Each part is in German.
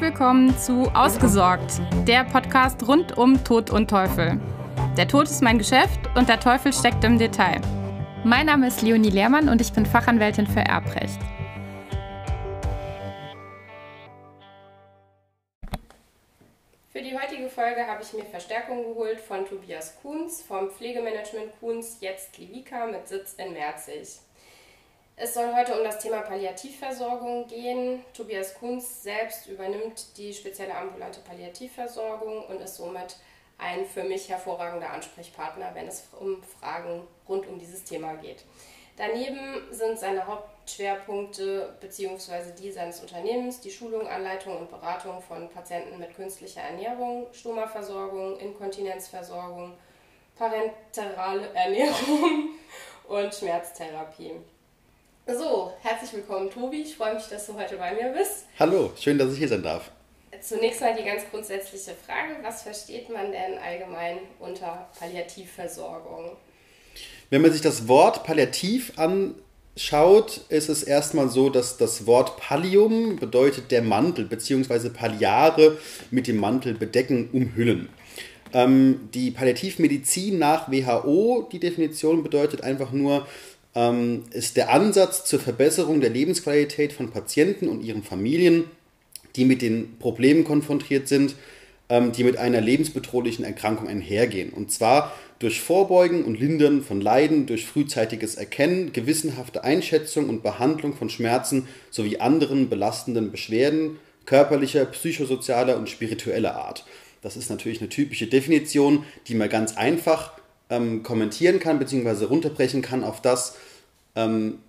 Willkommen zu Ausgesorgt, der Podcast rund um Tod und Teufel. Der Tod ist mein Geschäft und der Teufel steckt im Detail. Mein Name ist Leonie Lehrmann und ich bin Fachanwältin für Erbrecht. Für die heutige Folge habe ich mir Verstärkung geholt von Tobias Kuhns vom Pflegemanagement Kuhns, jetzt Livika mit Sitz in Merzig. Es soll heute um das Thema Palliativversorgung gehen. Tobias Kunz selbst übernimmt die spezielle ambulante Palliativversorgung und ist somit ein für mich hervorragender Ansprechpartner, wenn es um Fragen rund um dieses Thema geht. Daneben sind seine Hauptschwerpunkte bzw. die seines Unternehmens die Schulung, Anleitung und Beratung von Patienten mit künstlicher Ernährung, Stomaversorgung, Inkontinenzversorgung, parenterale Ernährung und Schmerztherapie. So, herzlich willkommen, Tobi. Ich freue mich, dass du heute bei mir bist. Hallo, schön, dass ich hier sein darf. Zunächst mal die ganz grundsätzliche Frage: Was versteht man denn allgemein unter Palliativversorgung? Wenn man sich das Wort Palliativ anschaut, ist es erstmal so, dass das Wort Pallium bedeutet der Mantel, beziehungsweise Palliare mit dem Mantel bedecken, umhüllen. Ähm, die Palliativmedizin nach WHO, die Definition bedeutet einfach nur ähm, ist der Ansatz zur Verbesserung der Lebensqualität von Patienten und ihren Familien, die mit den Problemen konfrontiert sind, ähm, die mit einer lebensbedrohlichen Erkrankung einhergehen. Und zwar durch Vorbeugen und Lindern von Leiden, durch frühzeitiges Erkennen, gewissenhafte Einschätzung und Behandlung von Schmerzen sowie anderen belastenden Beschwerden körperlicher, psychosozialer und spiritueller Art. Das ist natürlich eine typische Definition, die man ganz einfach ähm, kommentieren kann, beziehungsweise runterbrechen kann auf das, ähm,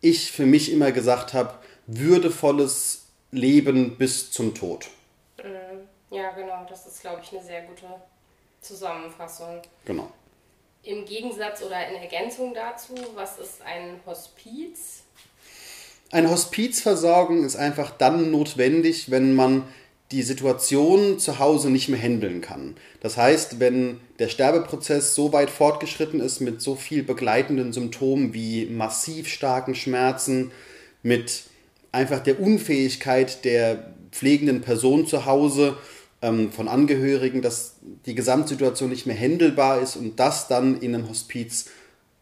ich für mich immer gesagt habe, würdevolles Leben bis zum Tod. Mhm. Ja, genau, das ist, glaube ich, eine sehr gute Zusammenfassung. Genau. Im Gegensatz oder in Ergänzung dazu, was ist ein Hospiz? Eine Hospizversorgung ist einfach dann notwendig, wenn man die Situation zu Hause nicht mehr handeln kann. Das heißt, wenn der Sterbeprozess so weit fortgeschritten ist mit so viel begleitenden Symptomen wie massiv starken Schmerzen, mit einfach der Unfähigkeit der pflegenden Person zu Hause, ähm, von Angehörigen, dass die Gesamtsituation nicht mehr handelbar ist und das dann in einem Hospiz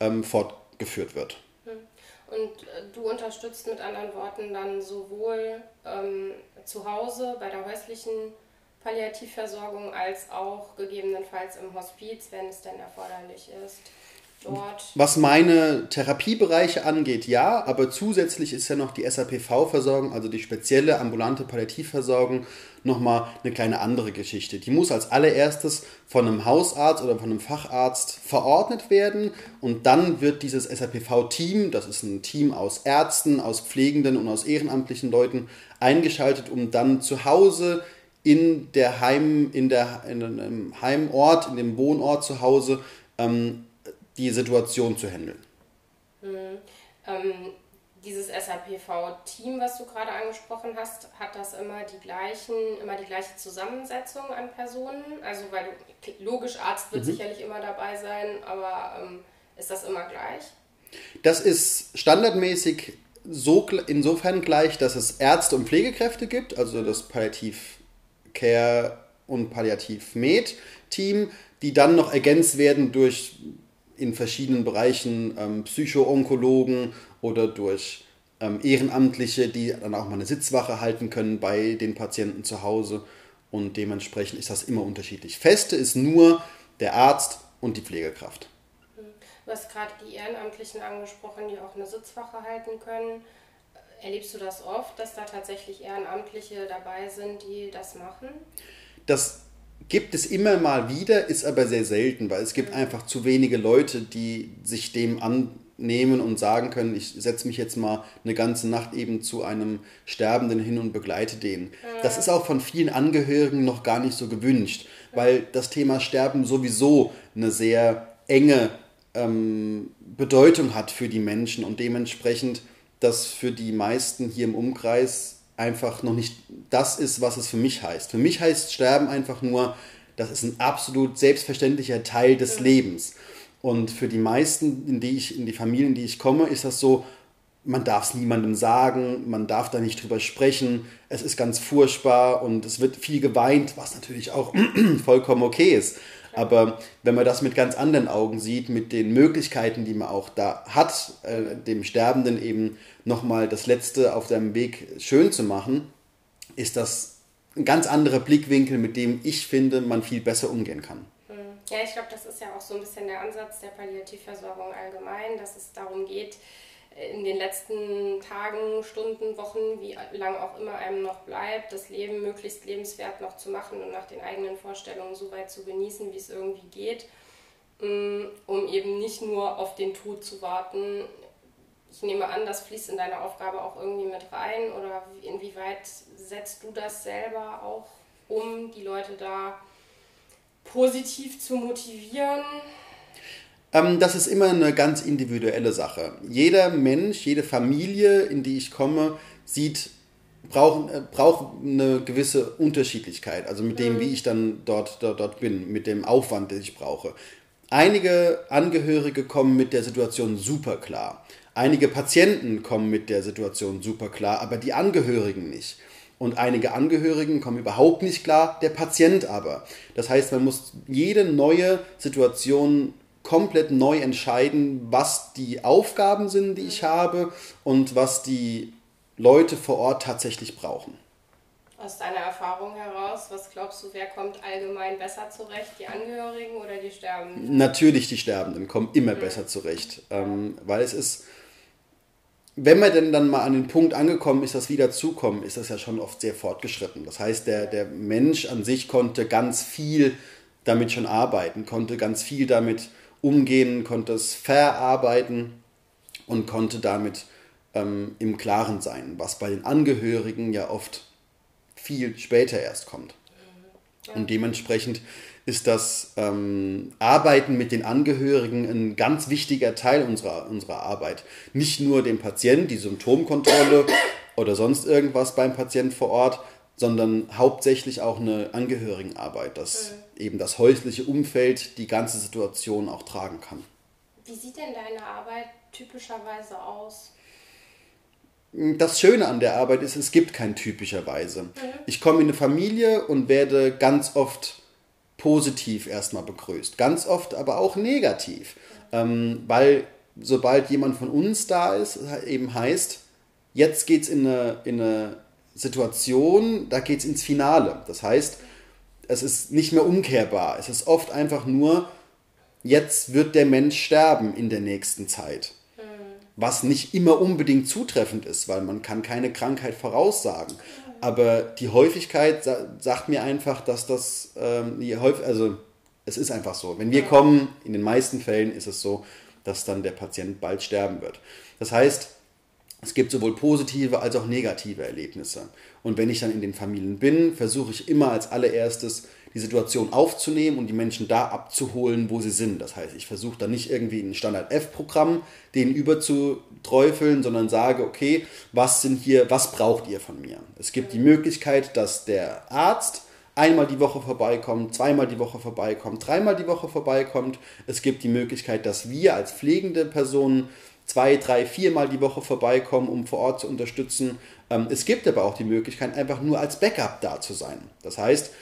ähm, fortgeführt wird. Und äh, du unterstützt mit anderen Worten dann sowohl ähm, zu Hause bei der häuslichen Palliativversorgung als auch gegebenenfalls im Hospiz, wenn es denn erforderlich ist. Dort. Was meine Therapiebereiche angeht, ja, aber zusätzlich ist ja noch die SAPV-Versorgung, also die spezielle ambulante Palliativversorgung, nochmal eine kleine andere Geschichte. Die muss als allererstes von einem Hausarzt oder von einem Facharzt verordnet werden und dann wird dieses SAPV-Team, das ist ein Team aus Ärzten, aus Pflegenden und aus ehrenamtlichen Leuten, eingeschaltet, um dann zu Hause in der Heim, in der in einem Heimort, in dem Wohnort zu Hause ähm, die Situation zu handeln. Mhm. Ähm, dieses SAPV-Team, was du gerade angesprochen hast, hat das immer die gleichen, immer die gleiche Zusammensetzung an Personen? Also weil du, logisch Arzt wird mhm. sicherlich immer dabei sein, aber ähm, ist das immer gleich? Das ist standardmäßig so insofern gleich, dass es Ärzte und Pflegekräfte gibt, also das Palliativ Care und Palliativ Med Team, die dann noch ergänzt werden durch in verschiedenen Bereichen ähm, Psycho-Onkologen oder durch ähm, Ehrenamtliche, die dann auch mal eine Sitzwache halten können bei den Patienten zu Hause. Und dementsprechend ist das immer unterschiedlich. Feste ist nur der Arzt und die Pflegekraft. Du hast gerade die Ehrenamtlichen angesprochen, die auch eine Sitzwache halten können. Erlebst du das oft, dass da tatsächlich Ehrenamtliche dabei sind, die das machen? Das gibt es immer mal wieder, ist aber sehr selten, weil es gibt einfach zu wenige Leute, die sich dem annehmen und sagen können, ich setze mich jetzt mal eine ganze Nacht eben zu einem Sterbenden hin und begleite den. Das ist auch von vielen Angehörigen noch gar nicht so gewünscht, weil das Thema Sterben sowieso eine sehr enge ähm, Bedeutung hat für die Menschen und dementsprechend das für die meisten hier im Umkreis einfach noch nicht das ist, was es für mich heißt. Für mich heißt Sterben einfach nur, das ist ein absolut selbstverständlicher Teil des Lebens. Und für die meisten, in die ich, in die Familien, in die ich komme, ist das so, man darf es niemandem sagen, man darf da nicht drüber sprechen, es ist ganz furchtbar und es wird viel geweint, was natürlich auch vollkommen okay ist. Aber wenn man das mit ganz anderen Augen sieht, mit den Möglichkeiten, die man auch da hat, äh, dem Sterbenden eben nochmal das Letzte auf seinem Weg schön zu machen, ist das ein ganz anderer Blickwinkel, mit dem ich finde, man viel besser umgehen kann. Hm. Ja, ich glaube, das ist ja auch so ein bisschen der Ansatz der Palliativversorgung allgemein, dass es darum geht, in den letzten Tagen, Stunden, Wochen, wie lange auch immer einem noch bleibt, das Leben möglichst lebenswert noch zu machen und nach den eigenen Vorstellungen so weit zu genießen, wie es irgendwie geht, mm, um eben nicht nur auf den Tod zu warten. Ich nehme an, das fließt in deine Aufgabe auch irgendwie mit rein oder inwieweit setzt du das selber auch um, die Leute da positiv zu motivieren? Ähm, das ist immer eine ganz individuelle Sache. Jeder Mensch, jede Familie, in die ich komme, sieht, braucht, äh, braucht eine gewisse Unterschiedlichkeit. Also mit dem, mhm. wie ich dann dort, dort, dort bin, mit dem Aufwand, den ich brauche. Einige Angehörige kommen mit der Situation super klar. Einige Patienten kommen mit der Situation super klar, aber die Angehörigen nicht. Und einige Angehörigen kommen überhaupt nicht klar, der Patient aber. Das heißt, man muss jede neue Situation komplett neu entscheiden, was die Aufgaben sind, die ich habe und was die Leute vor Ort tatsächlich brauchen. Aus deiner Erfahrung heraus, was glaubst du, wer kommt allgemein besser zurecht, die Angehörigen oder die Sterbenden? Natürlich die Sterbenden kommen immer mhm. besser zurecht, ähm, weil es ist, wenn man denn dann mal an den Punkt angekommen ist, dass wieder zukommen, ist das ja schon oft sehr fortgeschritten. Das heißt, der, der Mensch an sich konnte ganz viel damit schon arbeiten, konnte ganz viel damit umgehen, konnte es verarbeiten und konnte damit ähm, im Klaren sein, was bei den Angehörigen ja oft viel später erst kommt. Und dementsprechend ist das ähm, Arbeiten mit den Angehörigen ein ganz wichtiger Teil unserer, unserer Arbeit. Nicht nur den Patienten, die Symptomkontrolle oder sonst irgendwas beim Patient vor Ort, sondern hauptsächlich auch eine Angehörigenarbeit, dass mhm. eben das häusliche Umfeld die ganze Situation auch tragen kann. Wie sieht denn deine Arbeit typischerweise aus? Das Schöne an der Arbeit ist, es gibt kein typischerweise. Mhm. Ich komme in eine Familie und werde ganz oft positiv erstmal begrüßt. Ganz oft aber auch negativ. Mhm. Ähm, weil sobald jemand von uns da ist, eben heißt, jetzt geht es in eine, in eine Situation, da geht es ins Finale. Das heißt, es ist nicht mehr umkehrbar. Es ist oft einfach nur, jetzt wird der Mensch sterben in der nächsten Zeit. Mhm. Was nicht immer unbedingt zutreffend ist, weil man kann keine Krankheit voraussagen. Aber die Häufigkeit sagt mir einfach, dass das, ähm, also es ist einfach so. Wenn wir kommen, in den meisten Fällen ist es so, dass dann der Patient bald sterben wird. Das heißt, es gibt sowohl positive als auch negative Erlebnisse. Und wenn ich dann in den Familien bin, versuche ich immer als allererstes die Situation aufzunehmen und die Menschen da abzuholen, wo sie sind. Das heißt, ich versuche dann nicht irgendwie ein Standard-F-Programm denen überzuträufeln, sondern sage, okay, was sind hier, was braucht ihr von mir? Es gibt die Möglichkeit, dass der Arzt einmal die Woche vorbeikommt, zweimal die Woche vorbeikommt, dreimal die Woche vorbeikommt. Es gibt die Möglichkeit, dass wir als pflegende Personen zwei, drei, viermal die Woche vorbeikommen, um vor Ort zu unterstützen. Ähm, es gibt aber auch die Möglichkeit, einfach nur als Backup da zu sein. Das heißt,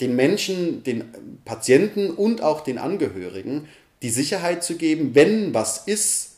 den Menschen, den Patienten und auch den Angehörigen die Sicherheit zu geben, wenn was ist,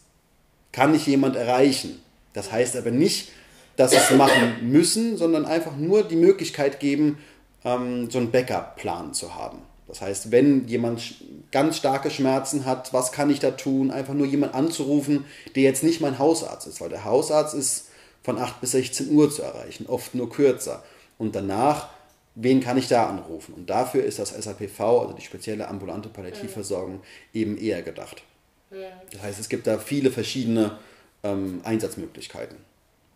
kann ich jemand erreichen. Das heißt aber nicht, dass sie es machen müssen, sondern einfach nur die Möglichkeit geben, ähm, so einen Backup-Plan zu haben. Das heißt, wenn jemand ganz starke Schmerzen hat, was kann ich da tun? Einfach nur jemand anzurufen, der jetzt nicht mein Hausarzt ist, weil der Hausarzt ist von 8 bis 16 Uhr zu erreichen, oft nur kürzer. Und danach, wen kann ich da anrufen? Und dafür ist das SAPV, also die spezielle ambulante Palliativversorgung, eben eher gedacht. Das heißt, es gibt da viele verschiedene ähm, Einsatzmöglichkeiten.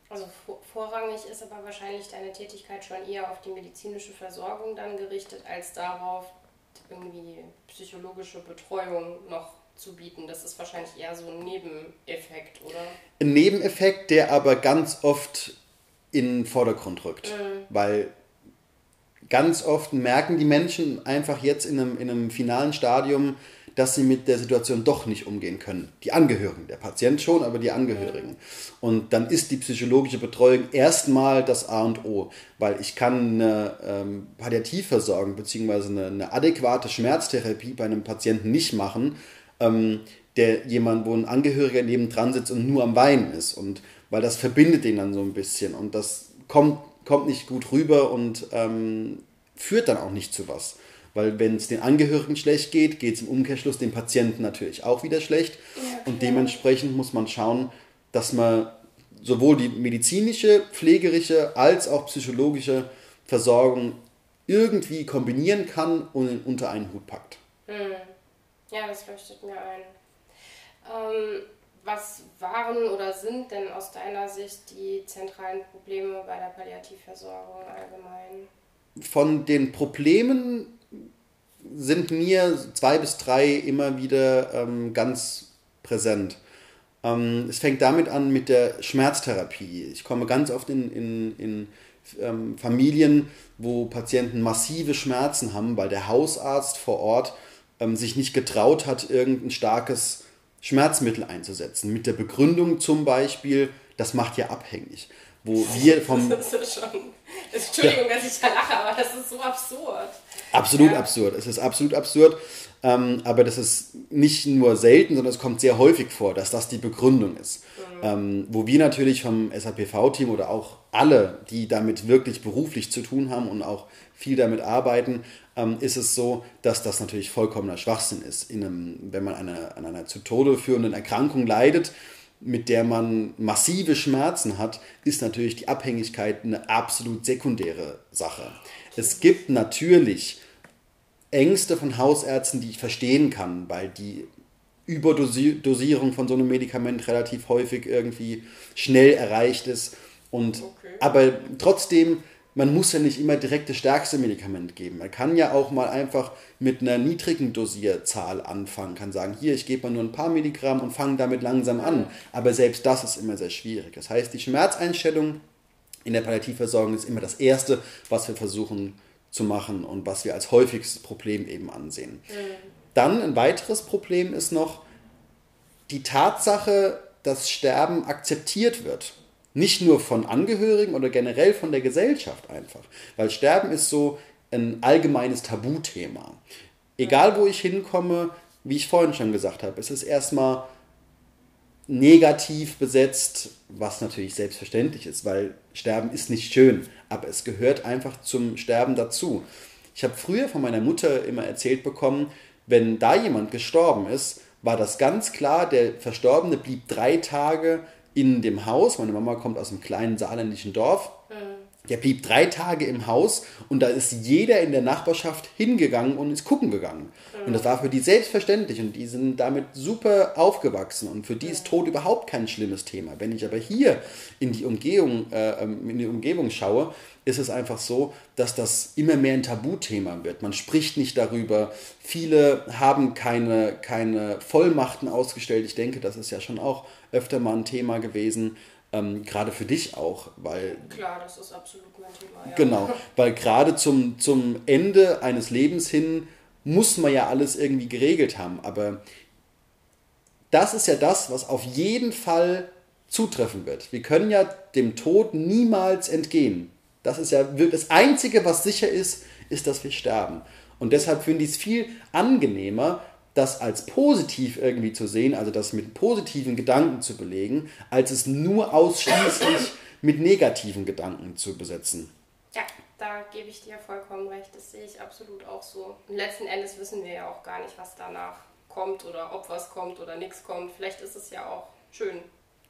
Also vorrangig ist aber wahrscheinlich deine Tätigkeit schon eher auf die medizinische Versorgung dann gerichtet, als darauf, irgendwie psychologische Betreuung noch zu bieten. Das ist wahrscheinlich eher so ein Nebeneffekt, oder? Ein Nebeneffekt, der aber ganz oft in den Vordergrund rückt. Mhm. Weil ganz oft merken die Menschen einfach jetzt in einem, in einem finalen Stadium, dass sie mit der Situation doch nicht umgehen können. Die Angehörigen, der Patient schon, aber die Angehörigen. Und dann ist die psychologische Betreuung erstmal das A und O, weil ich kann eine ähm, Palliativversorgung bzw. Eine, eine, adäquate Schmerztherapie bei einem Patienten nicht machen, ähm, der jemand, wo ein Angehöriger neben dran sitzt und nur am Weinen ist. Und weil das verbindet den dann so ein bisschen und das kommt, kommt nicht gut rüber und ähm, führt dann auch nicht zu was. Weil wenn es den Angehörigen schlecht geht, geht es im Umkehrschluss dem Patienten natürlich auch wieder schlecht. Ja, und dementsprechend muss man schauen, dass man sowohl die medizinische, pflegerische als auch psychologische Versorgung irgendwie kombinieren kann und unter einen Hut packt. Hm. Ja, das leuchtet mir ein. Ähm, was waren oder sind denn aus deiner Sicht die zentralen Probleme bei der Palliativversorgung allgemein? Von den Problemen sind mir zwei bis drei immer wieder ähm, ganz präsent. Ähm, es fängt damit an mit der Schmerztherapie. Ich komme ganz oft in, in, in ähm, Familien, wo Patienten massive Schmerzen haben, weil der Hausarzt vor Ort ähm, sich nicht getraut hat, irgendein starkes Schmerzmittel einzusetzen. Mit der Begründung zum Beispiel, das macht ja abhängig. Wo wir vom. Das ist schon. Entschuldigung, ja. dass ich da lache, aber das ist so absurd. Absolut ja. absurd. Es ist absolut absurd. Ähm, aber das ist nicht nur selten, sondern es kommt sehr häufig vor, dass das die Begründung ist. Mhm. Ähm, wo wir natürlich vom SAPV-Team oder auch alle, die damit wirklich beruflich zu tun haben und auch viel damit arbeiten, ähm, ist es so, dass das natürlich vollkommener Schwachsinn ist. Einem, wenn man eine, an einer zu Tode führenden Erkrankung leidet, mit der man massive Schmerzen hat, ist natürlich die Abhängigkeit eine absolut sekundäre Sache. Es gibt natürlich Ängste von Hausärzten, die ich verstehen kann, weil die Überdosierung von so einem Medikament relativ häufig irgendwie schnell erreicht ist. Und, okay. Aber trotzdem man muss ja nicht immer direkt das stärkste Medikament geben. Man kann ja auch mal einfach mit einer niedrigen Dosierzahl anfangen, kann sagen, hier, ich gebe mal nur ein paar Milligramm und fange damit langsam an. Aber selbst das ist immer sehr schwierig. Das heißt, die Schmerzeinstellung in der Palliativversorgung ist immer das Erste, was wir versuchen zu machen und was wir als häufigstes Problem eben ansehen. Mhm. Dann ein weiteres Problem ist noch die Tatsache, dass Sterben akzeptiert wird. Nicht nur von Angehörigen oder generell von der Gesellschaft einfach. Weil Sterben ist so ein allgemeines Tabuthema. Egal wo ich hinkomme, wie ich vorhin schon gesagt habe, es ist erstmal negativ besetzt, was natürlich selbstverständlich ist, weil Sterben ist nicht schön, aber es gehört einfach zum Sterben dazu. Ich habe früher von meiner Mutter immer erzählt bekommen, wenn da jemand gestorben ist, war das ganz klar, der Verstorbene blieb drei Tage in dem Haus. Meine Mama kommt aus einem kleinen saarländischen Dorf. Mhm. Der blieb drei Tage im Haus und da ist jeder in der Nachbarschaft hingegangen und ist gucken gegangen. Und das war für die selbstverständlich und die sind damit super aufgewachsen und für die ist Tod überhaupt kein schlimmes Thema. Wenn ich aber hier in die Umgebung, äh, ähm, in die Umgebung schaue, ist es einfach so, dass das immer mehr ein Tabuthema wird. Man spricht nicht darüber. Viele haben keine, keine Vollmachten ausgestellt. Ich denke, das ist ja schon auch öfter mal ein Thema gewesen. Ähm, gerade für dich auch, weil. Klar, das ist absolut mein Thema. Ja. Genau, weil gerade zum, zum Ende eines Lebens hin muss man ja alles irgendwie geregelt haben. Aber das ist ja das, was auf jeden Fall zutreffen wird. Wir können ja dem Tod niemals entgehen. Das ist ja das Einzige, was sicher ist, ist, dass wir sterben. Und deshalb finde ich es viel angenehmer, das als positiv irgendwie zu sehen, also das mit positiven Gedanken zu belegen, als es nur ausschließlich mit negativen Gedanken zu besetzen. Ja, da gebe ich dir vollkommen recht. Das sehe ich absolut auch so. Und letzten Endes wissen wir ja auch gar nicht, was danach kommt oder ob was kommt oder nichts kommt. Vielleicht ist es ja auch schön,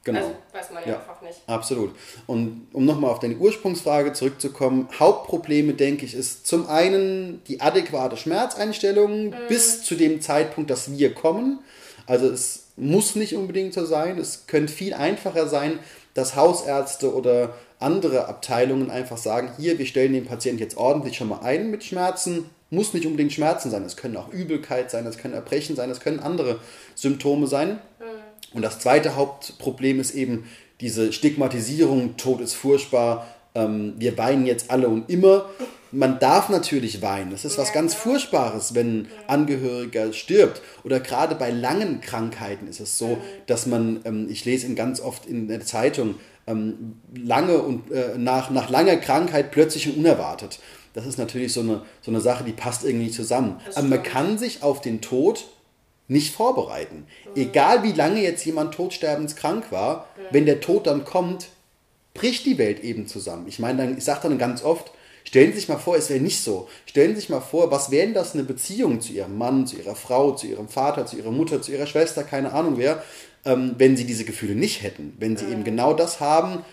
Genau. Also weiß man ja, ja, einfach nicht. Absolut. Und um nochmal auf deine Ursprungsfrage zurückzukommen, Hauptprobleme, denke ich, ist zum einen die adäquate Schmerzeinstellung mhm. bis zu dem Zeitpunkt, dass wir kommen. Also es muss nicht unbedingt so sein. Es könnte viel einfacher sein, dass Hausärzte oder andere Abteilungen einfach sagen, hier, wir stellen den Patienten jetzt ordentlich schon mal ein mit Schmerzen. Muss nicht unbedingt Schmerzen sein. Es können auch Übelkeit sein, es können Erbrechen sein, es können andere Symptome sein. Mhm und das zweite Hauptproblem ist eben diese Stigmatisierung, Tod ist furchtbar, ähm, wir weinen jetzt alle und immer. man darf natürlich weinen. Das ist was ganz Furchtbares, wenn ein Angehöriger stirbt. Oder gerade bei langen Krankheiten ist es so, mhm. dass man, ähm, ich lese ihn ganz oft in der Zeitung, ähm, lange und äh, nach, nach langer Krankheit plötzlich und unerwartet. Das ist natürlich so eine, so eine Sache, die passt irgendwie nicht zusammen. Aber man kann sich auf den Tod nicht vorbereiten. Mhm. Egal wie lange jetzt jemand todsterbenskrank war, mhm. wenn der Tod dann kommt, bricht die Welt eben zusammen. Ich meine, dann, ich sage dann ganz oft, stellen Sie sich mal vor, es wäre nicht so. Stellen Sie sich mal vor, was wäre denn das eine Beziehung zu Ihrem Mann, zu Ihrer Frau, zu Ihrem Vater, zu Ihrer Mutter, zu Ihrer Schwester, keine Ahnung wer, ähm, wenn Sie diese Gefühle nicht hätten. Wenn Sie mhm. eben genau das haben,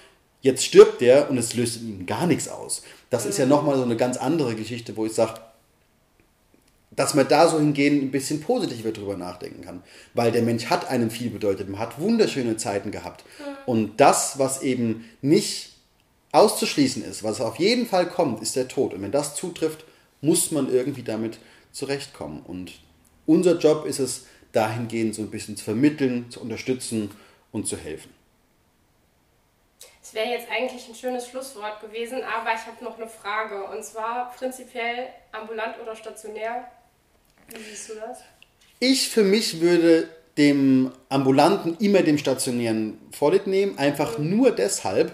jetzt stirbt der und es löst in Ihnen gar nichts aus. Das ist ja nochmal so eine ganz andere Geschichte, wo ich sage, dass man da so hingehen ein bisschen positiver drüber nachdenken kann. Weil der Mensch hat einem viel bedeutet, man hat wunderschöne Zeiten gehabt. Und das, was eben nicht auszuschließen ist, was auf jeden Fall kommt, ist der Tod. Und wenn das zutrifft, muss man irgendwie damit zurechtkommen. Und unser Job ist es, dahingehend so ein bisschen zu vermitteln, zu unterstützen und zu helfen. Das wäre jetzt eigentlich ein schönes Schlusswort gewesen, aber ich habe noch eine Frage. Und zwar prinzipiell ambulant oder stationär? Wie siehst du das? Ich für mich würde dem Ambulanten immer dem Stationären Vorlieb nehmen, einfach mhm. nur deshalb,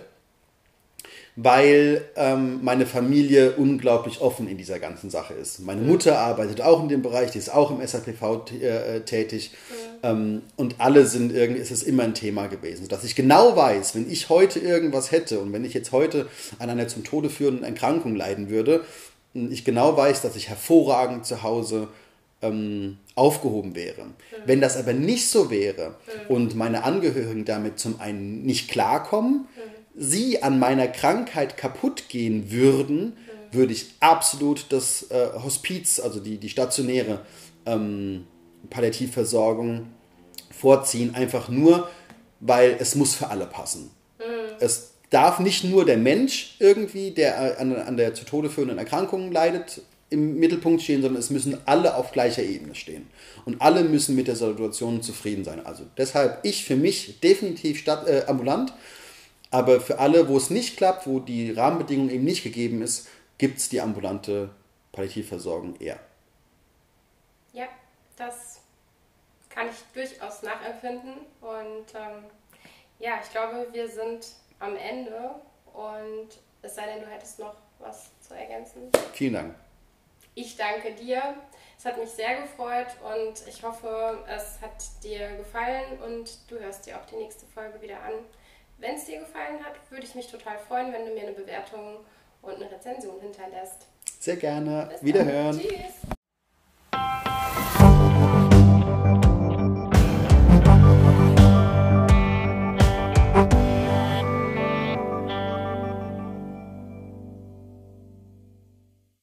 weil ähm, meine Familie unglaublich offen in dieser ganzen Sache ist. Meine mhm. Mutter arbeitet auch in dem Bereich, die ist auch im SAPV äh, tätig mhm. ähm, und alle sind irgendwie, ist es immer ein Thema gewesen, dass ich genau weiß, wenn ich heute irgendwas hätte und wenn ich jetzt heute an einer zum Tode führenden Erkrankung leiden würde, ich genau weiß, dass ich hervorragend zu Hause ähm, aufgehoben wäre. Mhm. Wenn das aber nicht so wäre mhm. und meine Angehörigen damit zum einen nicht klarkommen, mhm. sie an meiner Krankheit kaputt gehen würden, würde ich absolut das äh, Hospiz, also die, die stationäre ähm, Palliativversorgung vorziehen, einfach nur, weil es muss für alle passen. Es darf nicht nur der Mensch irgendwie, der an, an der zu Tode führenden Erkrankung leidet, im Mittelpunkt stehen, sondern es müssen alle auf gleicher Ebene stehen. Und alle müssen mit der Situation zufrieden sein. Also deshalb ich für mich definitiv statt, äh, ambulant, aber für alle, wo es nicht klappt, wo die Rahmenbedingungen eben nicht gegeben ist, gibt es die ambulante Palliativversorgung eher. Ja, das kann ich durchaus nachempfinden. Und ähm, ja, ich glaube, wir sind am Ende. Und es sei denn, du hättest noch was zu ergänzen. Vielen Dank. Ich danke dir. Es hat mich sehr gefreut und ich hoffe, es hat dir gefallen und du hörst dir auch die nächste Folge wieder an. Wenn es dir gefallen hat, würde ich mich total freuen, wenn du mir eine Bewertung und eine Rezension hinterlässt. Sehr gerne. Bis Wiederhören. Tschüss.